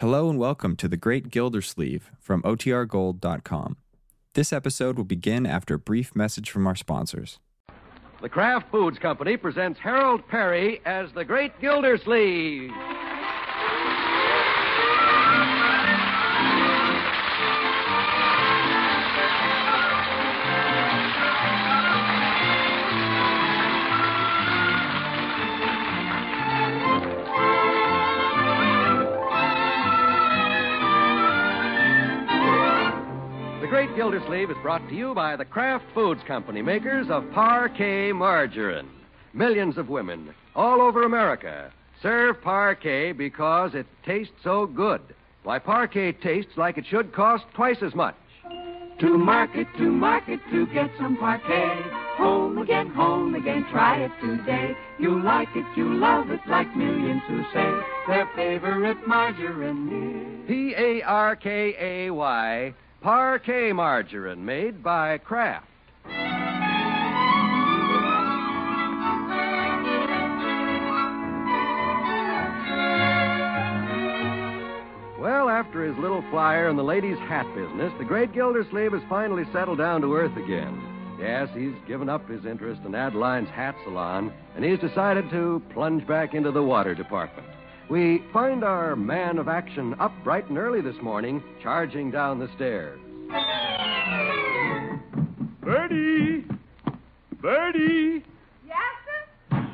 Hello and welcome to The Great Gildersleeve from OTRGold.com. This episode will begin after a brief message from our sponsors. The Kraft Foods Company presents Harold Peary as the Great Gildersleeve. Gildersleeve is brought to you by the Kraft Foods Company, makers of Parkay Margarine. Millions of women all over America serve Parkay because it tastes so good. Why, Parkay tastes like it should cost twice as much. To market, to market, to get some Parkay. Home again, home again, try it today. You like it, you love it, like millions who say their favorite margarine is. P A R K A Y, Parkay Margarine, made by Kraft. Well, after his little flyer in the ladies' hat business, the great Gildersleeve has finally settled down to earth again. Yes, he's given up his interest in Adeline's hat salon, and he's decided to plunge back into the water department. We find our man of action up bright and early this morning, charging down the stairs. Birdie! Birdie! Yes, sir?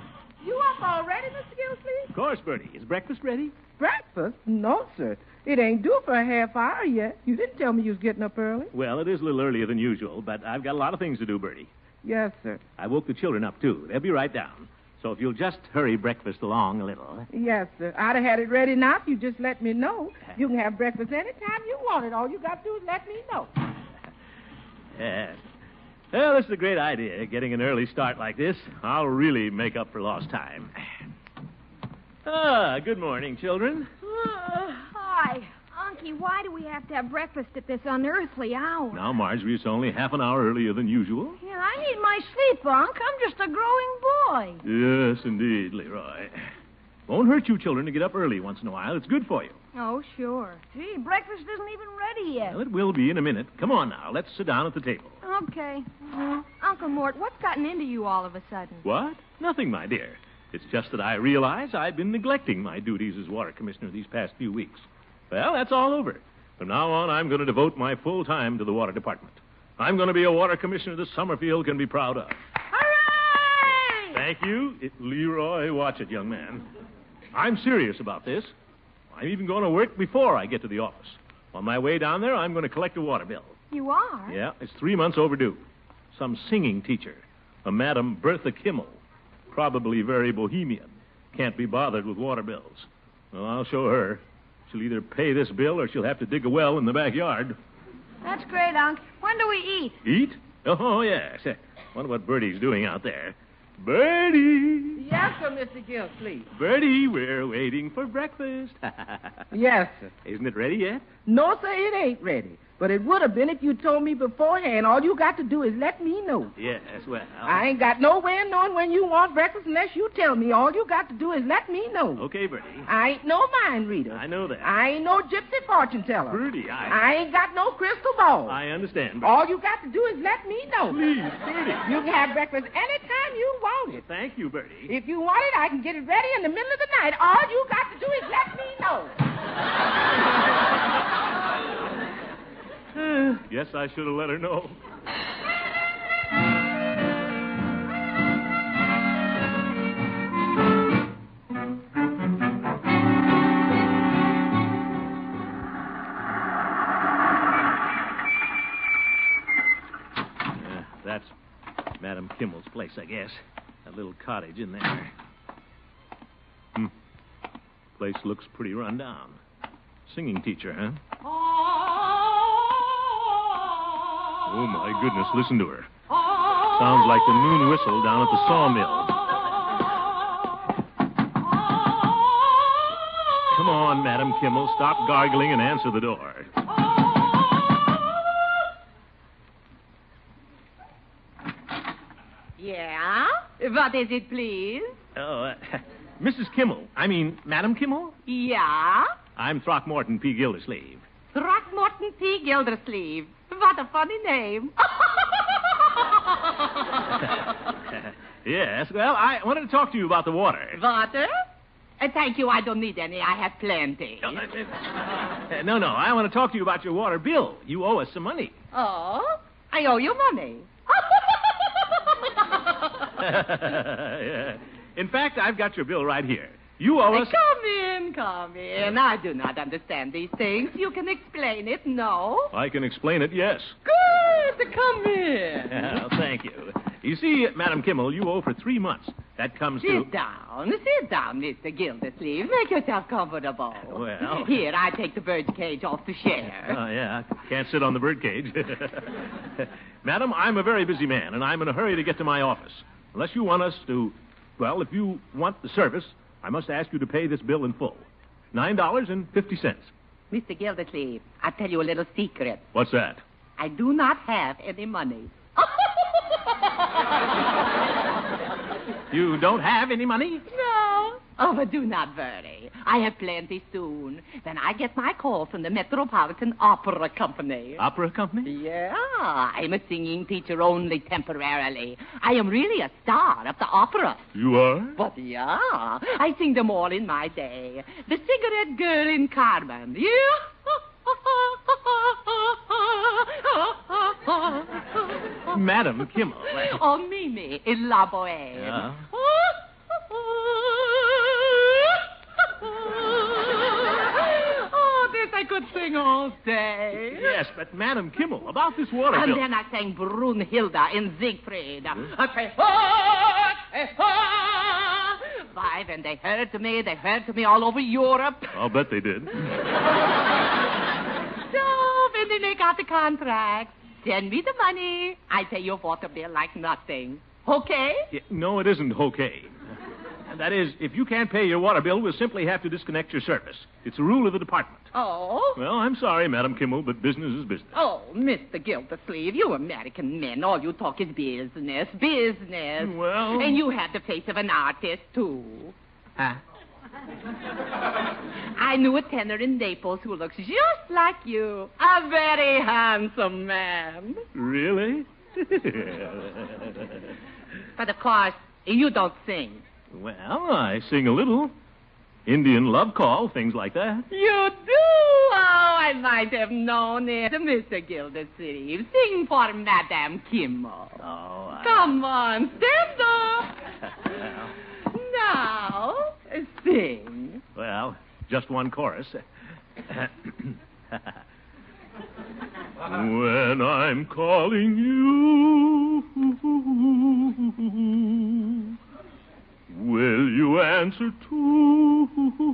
You up already, Mr. Gildersleeve? Of course, Birdie. Is breakfast ready? Breakfast? No, sir. It ain't due for a half hour yet. You didn't tell me you was getting up early. Well, it is a little earlier than usual, but I've got a lot of things to do, Birdie. Yes, sir. I woke the children up, too. They'll be right down. So if you'll just hurry breakfast along a little. Yes, sir. I'd have had it ready now if you just let me know. You can have breakfast any time you want it. All you got to do is let me know. Yes. Well, this is a great idea, getting an early start like this. I'll really make up for lost time. Ah, good morning, children. Hi. Unky, why do we have to have breakfast at this unearthly hour? Now, Marjorie, it's only half an hour earlier than usual. Yeah, I need my sleep, Unc. I'm just a growing boy. Yes, indeed, Leroy. Won't hurt you children to get up early once in a while. It's good for you. Oh, sure. Gee, breakfast isn't even ready yet. Well, it will be in a minute. Come on now. Let's sit down at the table. Okay. Mm. Uncle Mort, what's gotten into you all of a sudden? What? Nothing, my dear. It's just that I realize I've been neglecting my duties as water commissioner these past few weeks. Well, that's all over. From now on, I'm going to devote my full time to the water department. I'm going to be a water commissioner that Summerfield can be proud of. Hooray! Thank you. It, Leroy, watch it, young man. I'm serious about this. I'm even going to work before I get to the office. On my way down there, I'm going to collect a water bill. You are? Yeah, it's three months overdue. Some singing teacher, a Madam Bertha Kimmel, probably very bohemian, can't be bothered with water bills. Well, I'll show her. She'll either pay this bill or she'll have to dig a well in the backyard. That's great, Unc. When do we eat? Eat? Oh, yes. Eh, wonder what Birdie's doing out there. Birdie! Yes, sir, Mr. Gildersleeve. Birdie, we're waiting for breakfast. Yes, sir. Isn't it ready yet? No, sir, it ain't ready. But it would have been if you told me beforehand. All you got to do is let me know. Yes, well. I ain't got no way of knowing when you want breakfast unless you tell me. All you got to do is let me know. Okay, Birdie. I ain't no mind reader. I know that. I ain't no gypsy fortune teller. Birdie, I. I ain't got no crystal ball. I understand. Birdie. All you got to do is let me know. Please, Birdie. You can have breakfast anytime you want it. Thank you, Birdie. If you want it, I can get it ready in the middle of the night. All you got to do is let me know. Guess I should have let her know. Uh, that's Madam Kimmel's place, I guess. That little cottage in there. Hmm. Place looks pretty run down. Singing teacher, huh? Oh, my goodness, listen to her. Sounds like the noon whistle down at the sawmill. Come on, Madam Kimmel. Stop gargling and answer the door. Yeah? What is it, please? Oh, uh, Mrs. Kimmel. I mean, Madam Kimmel? Yeah? I'm Throckmorton P. Gildersleeve. Throckmorton P. Gildersleeve. What a funny name. yes, well, I wanted to talk to you about the water. Water? Uh, thank you, I don't need any. I have plenty. Uh, uh, no, no, I want to talk to you about your water bill. You owe us some money. Oh? I owe you money. Yeah. In fact, I've got your bill right here. You owe us. Come in, come in. I do not understand these things. You can explain it, no? I can explain it, yes. Good. Come in. Well, thank you. You see, Madam Kimmel, you owe for three months. That comes to. Sit down. Sit down, Mr. Gildersleeve. Make yourself comfortable. Well- Here, I take the bird cage off the chair. Oh, yeah. Can't sit on the birdcage. Madam, I'm a very busy man, and I'm in a hurry to get to my office. Unless you want us to. Well, if you want the service, I must ask you to pay this bill in full $9.50. Mr. Gildersleeve, I'll tell you a little secret. What's that? I do not have any money. You don't have any money? No. Oh, but do not worry. I have plenty soon. Then I get my call from the Metropolitan Opera Company. Opera company? Yeah, I'm a singing teacher only temporarily. I am really a star of the opera. You are? But yeah, I sing them all in my day. The cigarette girl in Carmen. Yeah. Madam Kimmel. Oh, Mimi in La Boheme. Yeah. Could sing all day. Yes, but Madam Kimmel, about this water And bill. then I sang Brunhilde in Siegfried. I say, "Ah, eh, ah." Why, when they heard to me, they heard to me all over Europe. I'll bet they did. So, when they make out the contract, send me the money. I pay your water bill like nothing. Okay? Yeah, no, it isn't okay. That is, if you can't pay your water bill, we'll simply have to disconnect your service. It's a rule of the department. Oh? Well, I'm sorry, Madam Kimmel, but business is business. Oh, Mr. Gildersleeve, you American men, all you talk is business, business. Well- And you have the face of an artist, too. Huh? I knew a tenor in Naples who looks just like you. A very handsome man. Really? But of course, you don't sing. Well, I sing a little. Indian love call, things like that. You do? Oh, I might have known it. Mr. Gildersleeve, sing for Madame Kimmel. Oh, I... Come on, stand up. now, sing. Well, just one chorus. when I'm calling you, will you answer too?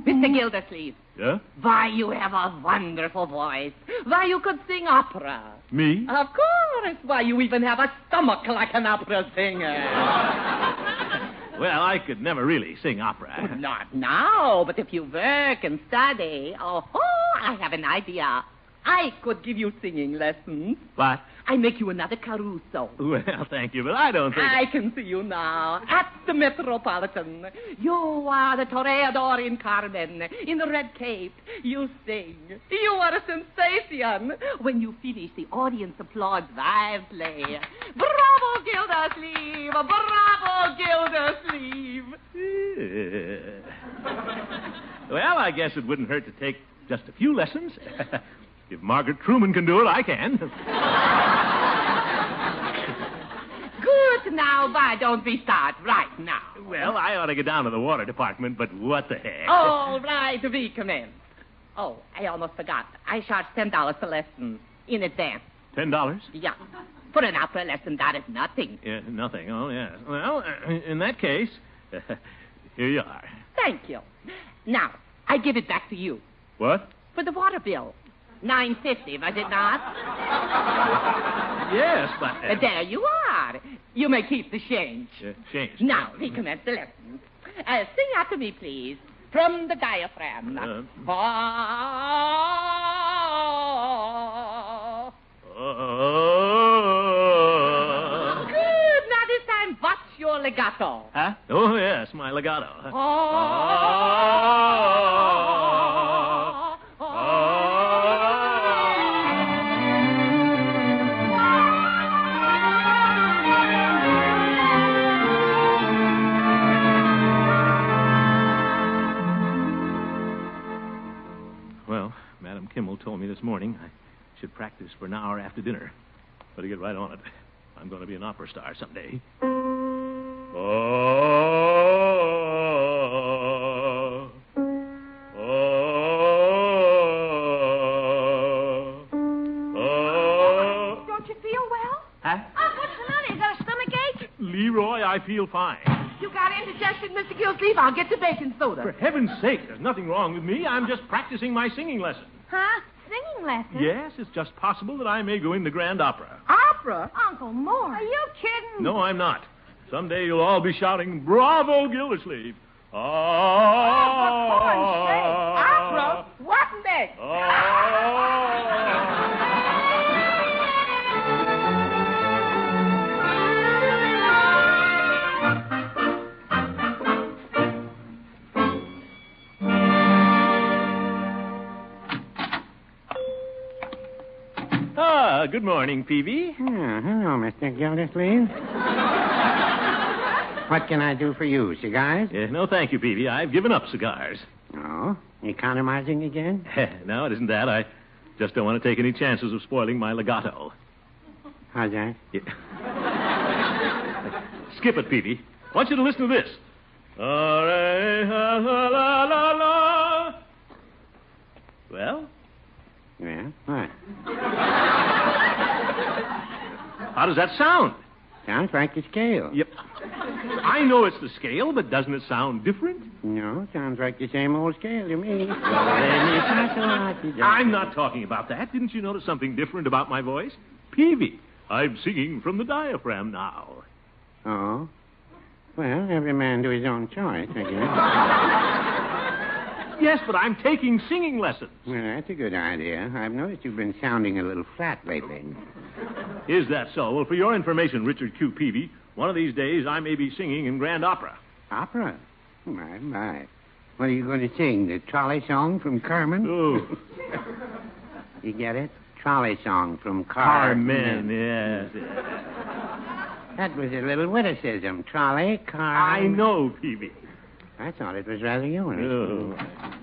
Mr. Gildersleeve, Yeah? why, you have a wonderful voice. Why, you could sing opera. Me? Of course. Why, you even have a stomach like an opera singer. Well, I could never really sing opera. Not now, but if you work and study, oh, I have an idea. I could give you singing lessons. But, I make you another Caruso. well, thank you, but I don't think. I can see you now at the Metropolitan. You are the toreador in Carmen, in the red cape. You sing. You are a sensation. When you finish, the audience applauds wildly. Bravo, Gildersleeve! Bravo, Gildersleeve! well, I guess it wouldn't hurt to take just a few lessons. if Margaret Truman can do it, I can. Good. Now, why don't we start right now? well, I ought to get down to the water department, but what the heck? All right, we commence. Oh, I almost forgot. I charge ten dollars a lesson in advance. Ten dollars? Yeah. For an opera lesson, that is nothing. Yeah, nothing. Oh, yes. Well, uh, in that case, here you are. Thank you. Now, I give it back to you What? for the water bill. Nine fifty, was it not? Yes, but. Uh, there you are. You may keep the change. Uh, change. Now, we commence the lesson. Uh, sing after me, please. From the diaphragm. Uh. Oh. Good. Now, this time, what's your legato? Huh? Oh, yes, my legato. Ah. Told me this morning I should practice for an hour after dinner. Better get right on it. I'm going to be an opera star someday. Don't you feel well? Huh? Oh, what's the matter? You got a stomach ache? Leroy, I feel fine. You got indigestion, Mr. Gilsleeve? I'll get the baking soda. For heaven's sake, there's nothing wrong with me. I'm just practicing my singing lesson. Huh? Singing lesson? Yes, it's just possible that I may go in the Grand Opera. Opera? Uncle Mort. Are you kidding? No, I'm not. Someday you'll all be shouting, Bravo, Gildersleeve. Oh, for Ah, good morning, Peavey. Oh, hello, Mr. Gildersleeve. what can I do for you? Cigars? Uh, no, thank you, Peavey. I've given up cigars. Oh, economizing again? no, it isn't that. I just don't want to take any chances of spoiling my legato. How's that? Yeah. Skip it, Peavey. I want you to listen to this. La. Well, Yeah, what? How does that sound? Sounds like the scale. Yep. I know it's the scale, but doesn't it sound different? No, sounds like the same old scale to me. I'm not talking about that. Didn't you notice something different about my voice? Peavey, I'm singing from the diaphragm now. Oh? Well, every man to his own choice, I guess. Yes, but I'm taking singing lessons. well, that's a good idea. I've noticed you've been sounding a little flat lately. Is that so? Well, for your information, Richard Q. Peavey, one of these days I may be singing in Grand Opera. Opera? My, my. What are you going to sing? The trolley song from Carmen? Oh, You get it? Trolley song from Carmen. Carmen, yes. That was a little witticism. Trolley, car. I know, Peavey. I thought it was rather humorous. Oh.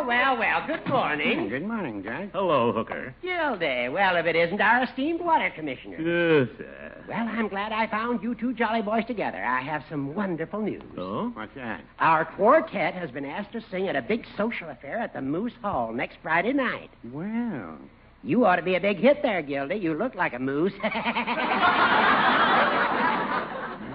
Well, well, well. Good morning. Hmm, good morning, Judge. Hello, Hooker. Gildy. Well, if it isn't our esteemed water commissioner. Yes, sir. Well, I'm glad I found you two jolly boys together. I have some wonderful news. Oh? What's that? Our quartet has been asked to sing at a big social affair at the Moose Hall next Friday night. Well, You ought to be a big hit there, Gildy. You look like a moose.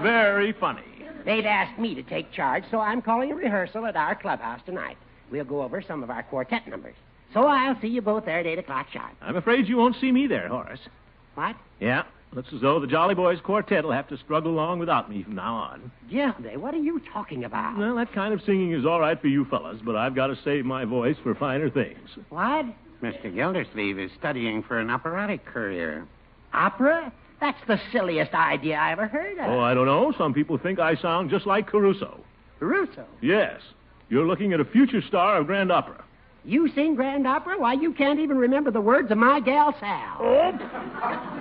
Very funny. They've asked me to take charge, so I'm calling a rehearsal at our clubhouse tonight. We'll go over some of our quartet numbers. So I'll see you both there at 8 o'clock sharp. I'm afraid you won't see me there, Horace. What? Yeah, looks as though the Jolly Boys Quartet will have to struggle along without me from now on. Gildy, what are you talking about? Well, that kind of singing is all right for you fellas, but I've got to save my voice for finer things. What? Mr. Gildersleeve is studying for an operatic career. Opera? That's the silliest idea I ever heard of. Oh, I don't know. Some people think I sound just like Caruso. Russo. Yes. You're looking at a future star of Grand Opera. You sing Grand Opera? Why, you can't even remember the words of my gal Sal. Oh!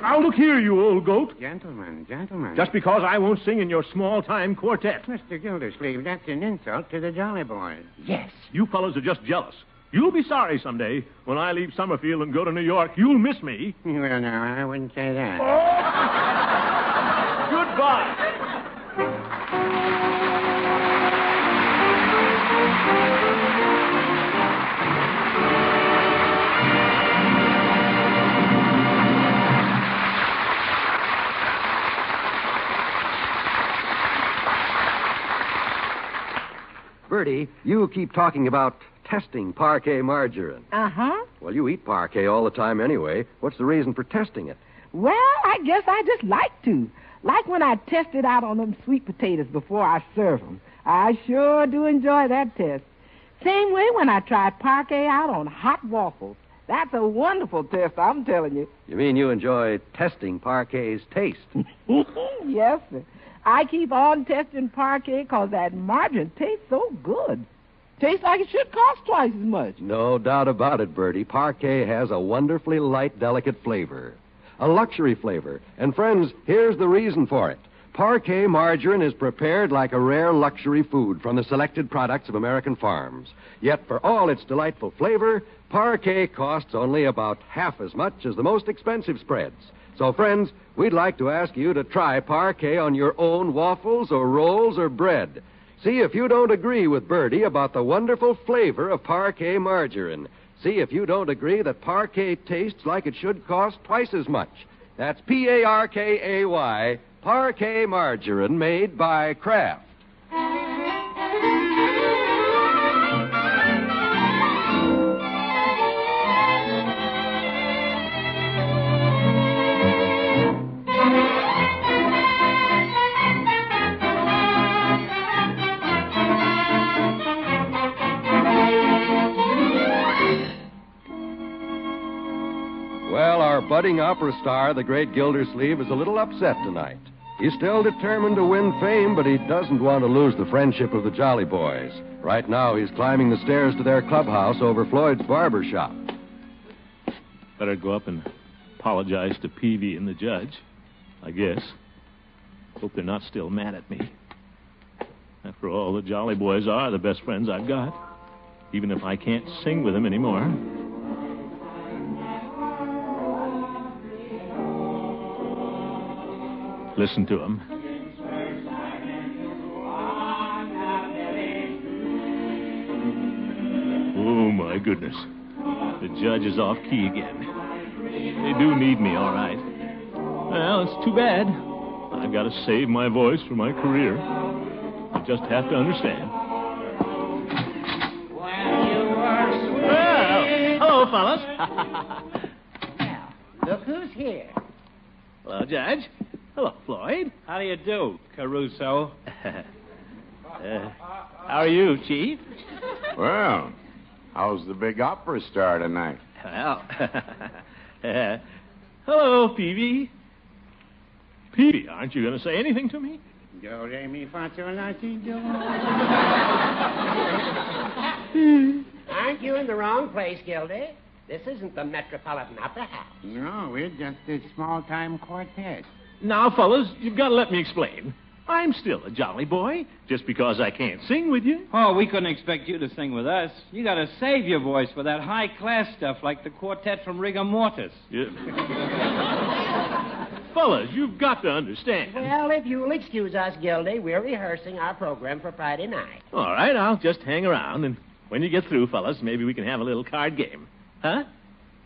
Now look here, you old goat. Gentlemen, gentlemen. Just because I won't sing in your small-time quartet. Mr. Gildersleeve, that's an insult to the Jolly Boys. Yes. You fellows are just jealous. You'll be sorry someday when I leave Summerfield and go to New York. You'll miss me. Well, no, I wouldn't say that. Oh. Goodbye. Birdie, you keep talking about testing Parkay margarine. Uh huh. Well, you eat Parkay all the time anyway. What's the reason for testing it? Well, I guess I just like to. Like when I test it out on them sweet potatoes before I serve 'em. I sure do enjoy that test. Same way when I try Parkay out on hot waffles. That's a wonderful test, I'm telling you. You mean you enjoy testing Parkay's taste? yes, sir. I keep on testing Parkay 'cause that margarine tastes so good. Tastes like it should cost twice as much. No doubt about it, Birdie. Parkay has a wonderfully light, delicate flavor. A luxury flavor. And, friends, here's the reason for it. Parkay margarine is prepared like a rare luxury food from the selected products of American farms. Yet for all its delightful flavor, Parkay costs only about half as much as the most expensive spreads. So, friends, we'd like to ask you to try Parkay on your own waffles or rolls or bread. See if you don't agree with Birdie about the wonderful flavor of Parkay margarine. See if you don't agree that Parkay tastes like it should cost twice as much. That's P A R K A Y, Parkay margarine made by Kraft. Well, our budding opera star, the great Gildersleeve, is a little upset tonight. He's still determined to win fame, but he doesn't want to lose the friendship of the Jolly Boys. Right now, he's climbing the stairs to their clubhouse over Floyd's barber shop. Better go up and apologize to Peavey and the judge, I guess. Hope they're not still mad at me. After all, the Jolly Boys are the best friends I've got, even if I can't sing with them anymore. Listen to him. Oh, my goodness. The judge is off key again. They do need me, all right. Well, it's too bad. I've got to save my voice for my career. You just have to understand. Well, hello, fellas. Now, look who's here. hello, Judge. Hello, Floyd. How do you do, Caruso? Uh, how are you, Chief? Well, how's the big opera star tonight? Well, uh, hello, Peavey. Peavey, aren't you going to say anything to me? Do, re, mi, fa, sol, la, si, do. Aren't you in the wrong place, Gildy? This isn't the Metropolitan Opera House. No, we're just a small-time quartet. Now, fellas, you've got to let me explain. I'm still a jolly boy, just because I can't sing with you. Oh, we couldn't expect you to sing with us. You got to save your voice for that high class stuff like the quartet from Rigor Mortis. Yeah. fellas, you've got to understand. Well, if you'll excuse us, Gildy, we're rehearsing our program for Friday night. All right, I'll just hang around, and when you get through, fellas, maybe we can have a little card game. Huh?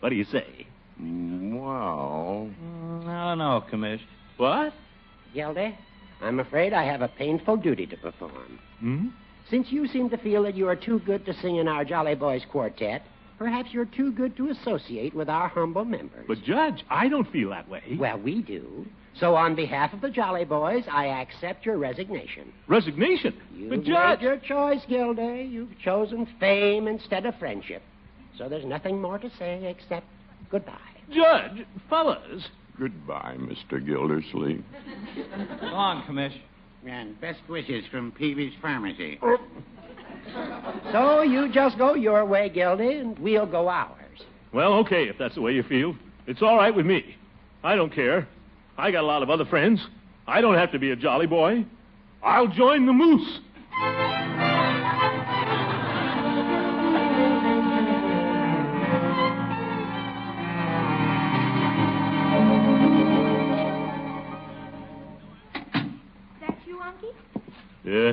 What do you say? Well, Mm, I don't know, Commish. What? Gildy, I'm afraid I have a painful duty to perform. Hmm? Since you seem to feel that you are too good to sing in our Jolly Boys quartet, perhaps you're too good to associate with our humble members. But, Judge, I don't feel that way. Well, we do. So, on behalf of the Jolly Boys, I accept your resignation. Resignation? You've but, Judge. made your choice, Gildy. You've chosen fame instead of friendship. So there's nothing more to say except goodbye. Judge, fellas. Goodbye, Mr. Gildersleeve. Go on, Commish. And best wishes from Peavey's Pharmacy. Oh. So you just go your way, Gildy, and we'll go ours. Well, okay, if that's the way you feel. It's all right with me. I don't care. I got a lot of other friends. I don't have to be a jolly boy. I'll join the moose. Yeah,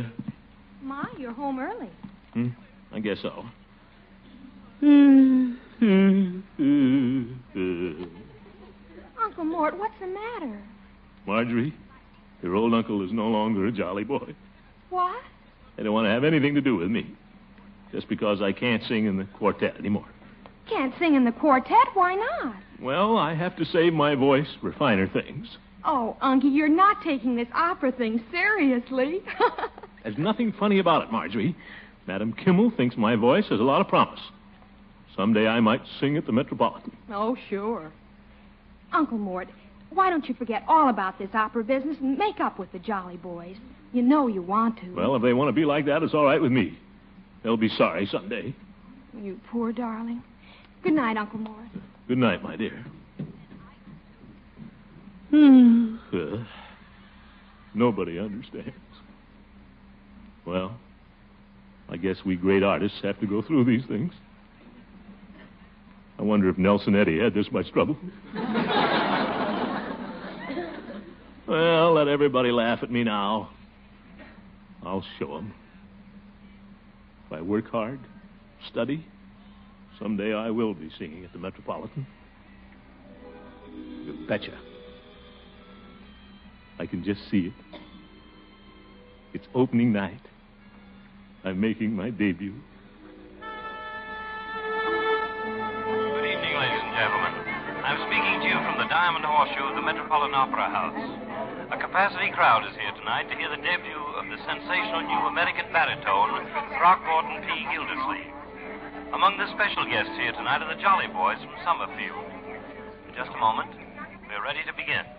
My, you're home early. hmm, I guess so. Uncle Mort, what's the matter? Marjorie, your old uncle is no longer a jolly boy. What? They don't want to have anything to do with me. Just because I can't sing in the quartet anymore. Can't sing in the quartet? Why not? Well, I have to save my voice for finer things. Oh, Unky, you're not taking this opera thing seriously. There's nothing funny about it, Marjorie. Madam Kimmel thinks my voice has a lot of promise. Someday I might sing at the Metropolitan. oh, sure. Uncle Mort, why don't you forget all about this opera business and make up with the Jolly Boys? You know you want to. Well, if they want to be like that, it's all right with me. They'll be sorry someday. You poor darling. Good night, Uncle Mort. Good night, my dear. Uh, Nobody understands. Well, I guess we great artists have to go through these things. I wonder if Nelson Eddy had this much trouble. well, let everybody laugh at me now. I'll show 'em. If I work hard, study, someday I will be singing at the Metropolitan. You betcha. I can just see it. It's opening night. I'm making my debut. Good evening, ladies and gentlemen. I'm speaking to you from the Diamond Horseshoe of the Metropolitan Opera House. A capacity crowd is here tonight to hear the debut of the sensational new American baritone, Throckmorton P. Gildersleeve. Among the special guests here tonight are the Jolly Boys from Summerfield. In just a moment, we're ready to begin.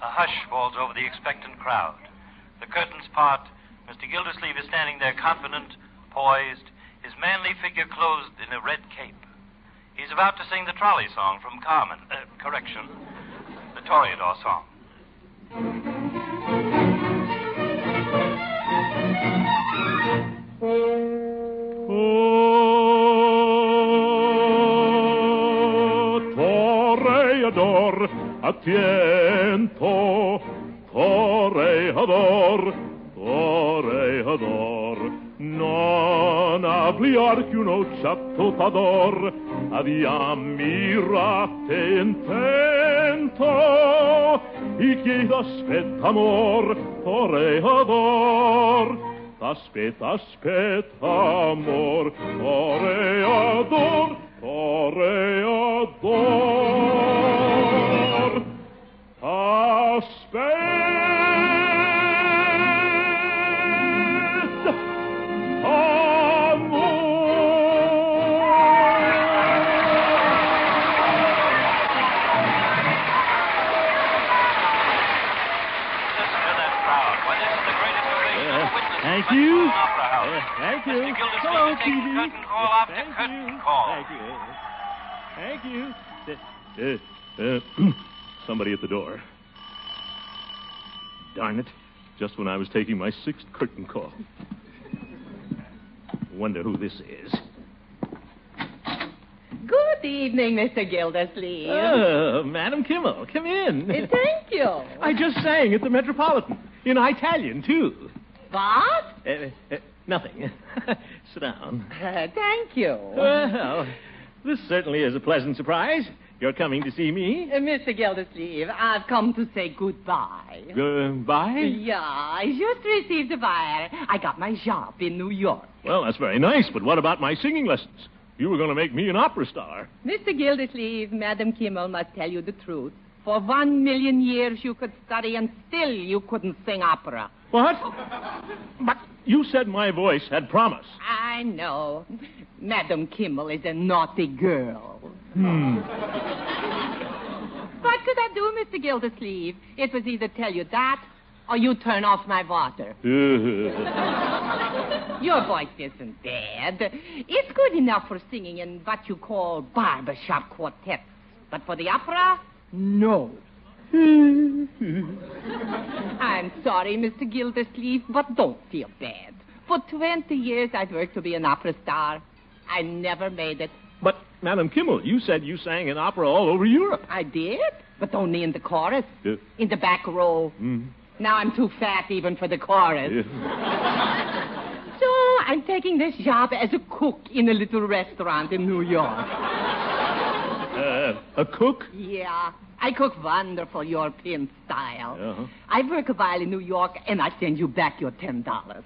A hush falls over the expectant crowd. The curtains part. Mr. Gildersleeve is standing there confident, poised, his manly figure clothed in a red cape. He's about to sing the trolley song from Carmen. Uh, correction, the Toreador song. Toreador, atiento, toreador, toreador. Non ampliar che uno ciattotador, adiamirate intento, y que aspetta amor, toreador. Aspetta, aspetta, amor, toreador, toreador. Aspetta, Listen to that crowd. Why, this is the greatest ovation ever witnessed thank you. Metropolitan Opera House. Uh, thank you. Mr. Gildersleeve Hello, TV. Curtain call after Thank curtain you. call. Thank you. Thank you. Uh, uh, somebody at the door. Darn it. Just when I was taking my sixth curtain call. Wonder who this is. Good evening, Mr. Gildersleeve. Oh, Madam Kimmel, come in. Uh, thank you. I just sang at the Metropolitan. In Italian, too. What? Uh, uh, nothing. Sit down. Uh, thank you. Well, this certainly is a pleasant surprise. You're coming to see me. Uh, Mr. Gildersleeve, I've come to say goodbye. Goodbye? Yeah, I just received a wire. I got my job in New York. Well, that's very nice, but what about my singing lessons? You were going to make me an opera star. Mr. Gildersleeve, Madam Kimmel must tell you the truth. For one million years you could study and still you couldn't sing opera. What? But you said my voice had promise. I know. Madam Kimmel is a naughty girl. Hmm. What could I do, Mr. Gildersleeve? It was either tell you that or you turn off my water. Your voice isn't bad. It's good enough for singing in what you call barbershop quartets. But for the opera, no. I'm sorry, Mr. Gildersleeve, but don't feel bad. For 20 years, I've worked to be an opera star. I never made it. but, Madam Kimmel, you said you sang in opera all over Europe. I did, but only in the chorus, Uh, in the back row. mm, Now I'm too fat even for the chorus. yeah. So I'm taking this job as a cook in a little restaurant in New York. Uh, a cook? Yeah, I cook wonderful European style. Uh-huh. I work a while in New York, and I send you back your ten dollars.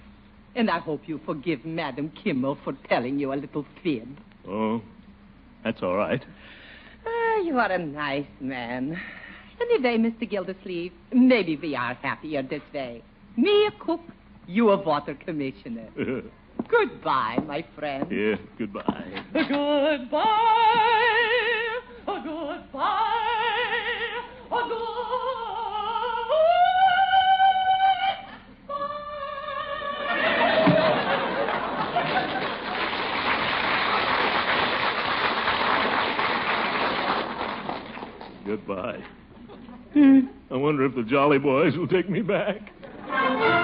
And I hope you forgive Madam Kimmel for telling you a little fib. Oh, that's all right. Ah, you are a nice man. Anyway, Mr. Gildersleeve, maybe we are happier this way. Me a cook, you a water commissioner. Goodbye, my friend. yeah, goodbye. Goodbye. Goodbye. Goodbye. Hmm. I wonder if the Jolly Boys will take me back.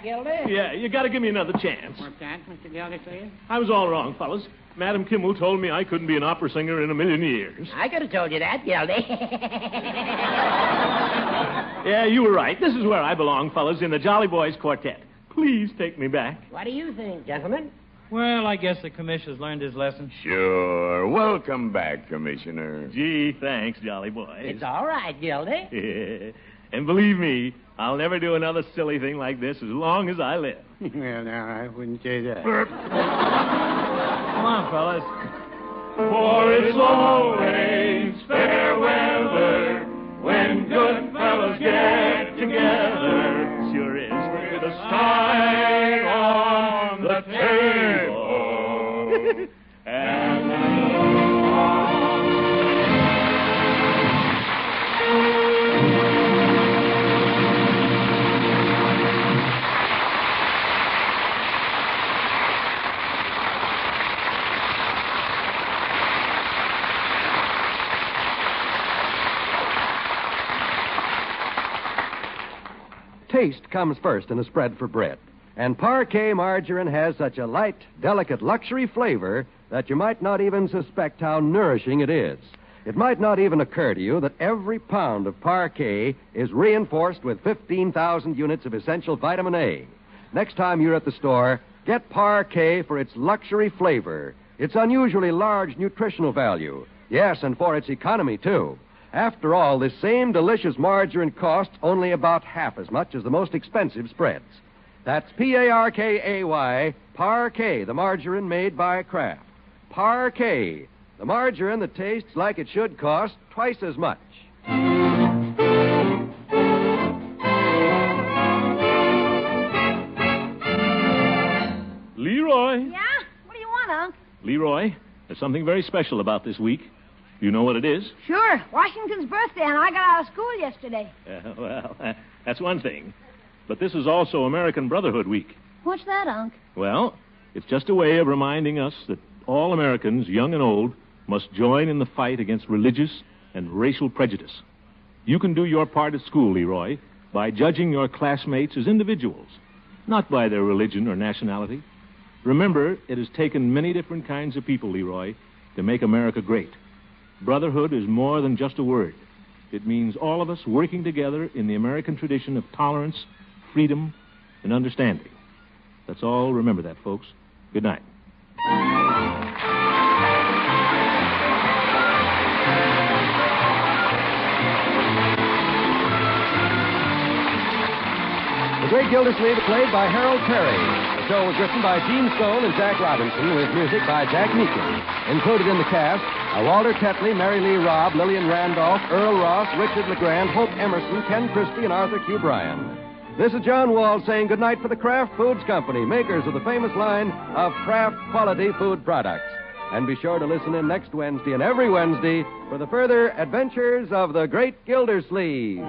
back, Gildy? Yeah, you gotta give me another chance. What's that, Mr. Gildersleeve? I was all wrong, fellas. Madam Kimmel told me I couldn't be an opera singer in a million years. I could have told you that, Gildy. Yeah, you were right. This is where I belong, fellas, in the Jolly Boys Quartet. Please take me back. what do you think, gentlemen? Well, I guess the commissioner's learned his lesson. Sure. Welcome back, Commissioner. Gee, thanks, Jolly Boys. It's all right, Gildy. and believe me, I'll never do another silly thing like this as long as I live. well, now, I wouldn't say that. Come on, fellas. For it's always fair weather when good fellows get together. Sure is. With a sign on the table. and Taste comes first in a spread for bread. And Parkay margarine has such a light, delicate luxury flavor that you might not even suspect how nourishing it is. It might not even occur to you that every pound of Parkay is reinforced with 15,000 units of essential vitamin A. Next time you're at the store, get Parkay for its luxury flavor, its unusually large nutritional value. Yes, and for its economy, too. After all, this same delicious margarine costs only about half as much as the most expensive spreads. That's P A R K A Y, Parkay, the margarine made by Kraft. Parkay, the margarine that tastes like it should cost twice as much. Leroy. Yeah? What do you want, Unc? Leroy, there's something very special about this week. You know what it is? Sure. Washington's birthday, and I got out of school yesterday. Uh, well, that's one thing. But this is also American Brotherhood Week. What's that, Unc? Well, it's just a way of reminding us that all Americans, young and old, must join in the fight against religious and racial prejudice. You can do your part at school, Leroy, by judging your classmates as individuals, not by their religion or nationality. Remember, it has taken many different kinds of people, Leroy, to make America great. Brotherhood is more than just a word. It means all of us working together in the American tradition of tolerance, freedom, and understanding. Let's all remember that, folks. Good night. The Great Gildersleeve played by Harold Peary. The show was written by Gene Stone and Jack Robinson with music by Jack Meakin. Included in the cast are Walter Tetley, Mary Lee Robb, Lillian Randolph, Earl Ross, Richard LeGrand, Hope Emerson, Ken Christie, and Arthur Q. Bryan. This is John Wald saying goodnight for the Kraft Foods Company, makers of the famous line of Kraft quality food products. And be sure to listen in next Wednesday and every Wednesday for the further adventures of the Great Gildersleeve.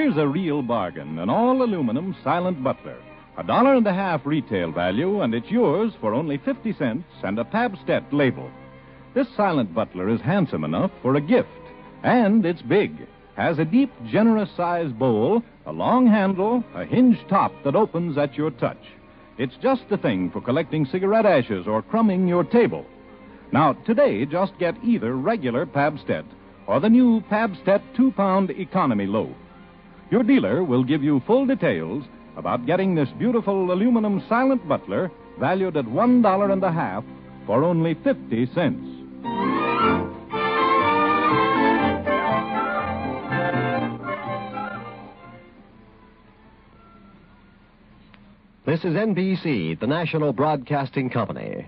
Here's a real bargain an all aluminum silent butler. A dollar and a half retail value, and it's yours for only 50 cents and a Pabst-ett label. This silent butler is handsome enough for a gift, and it's big. Has a deep, generous sized bowl, a long handle, a hinged top that opens at your touch. It's just the thing for collecting cigarette ashes or crumbing your table. Now, today, just get either regular Pabst-ett or the new Pabst-ett two pound economy loaf. Your dealer will give you full details about getting this beautiful aluminum silent butler valued at one dollar and a half for only fifty cents. This is NBC, the national broadcasting company.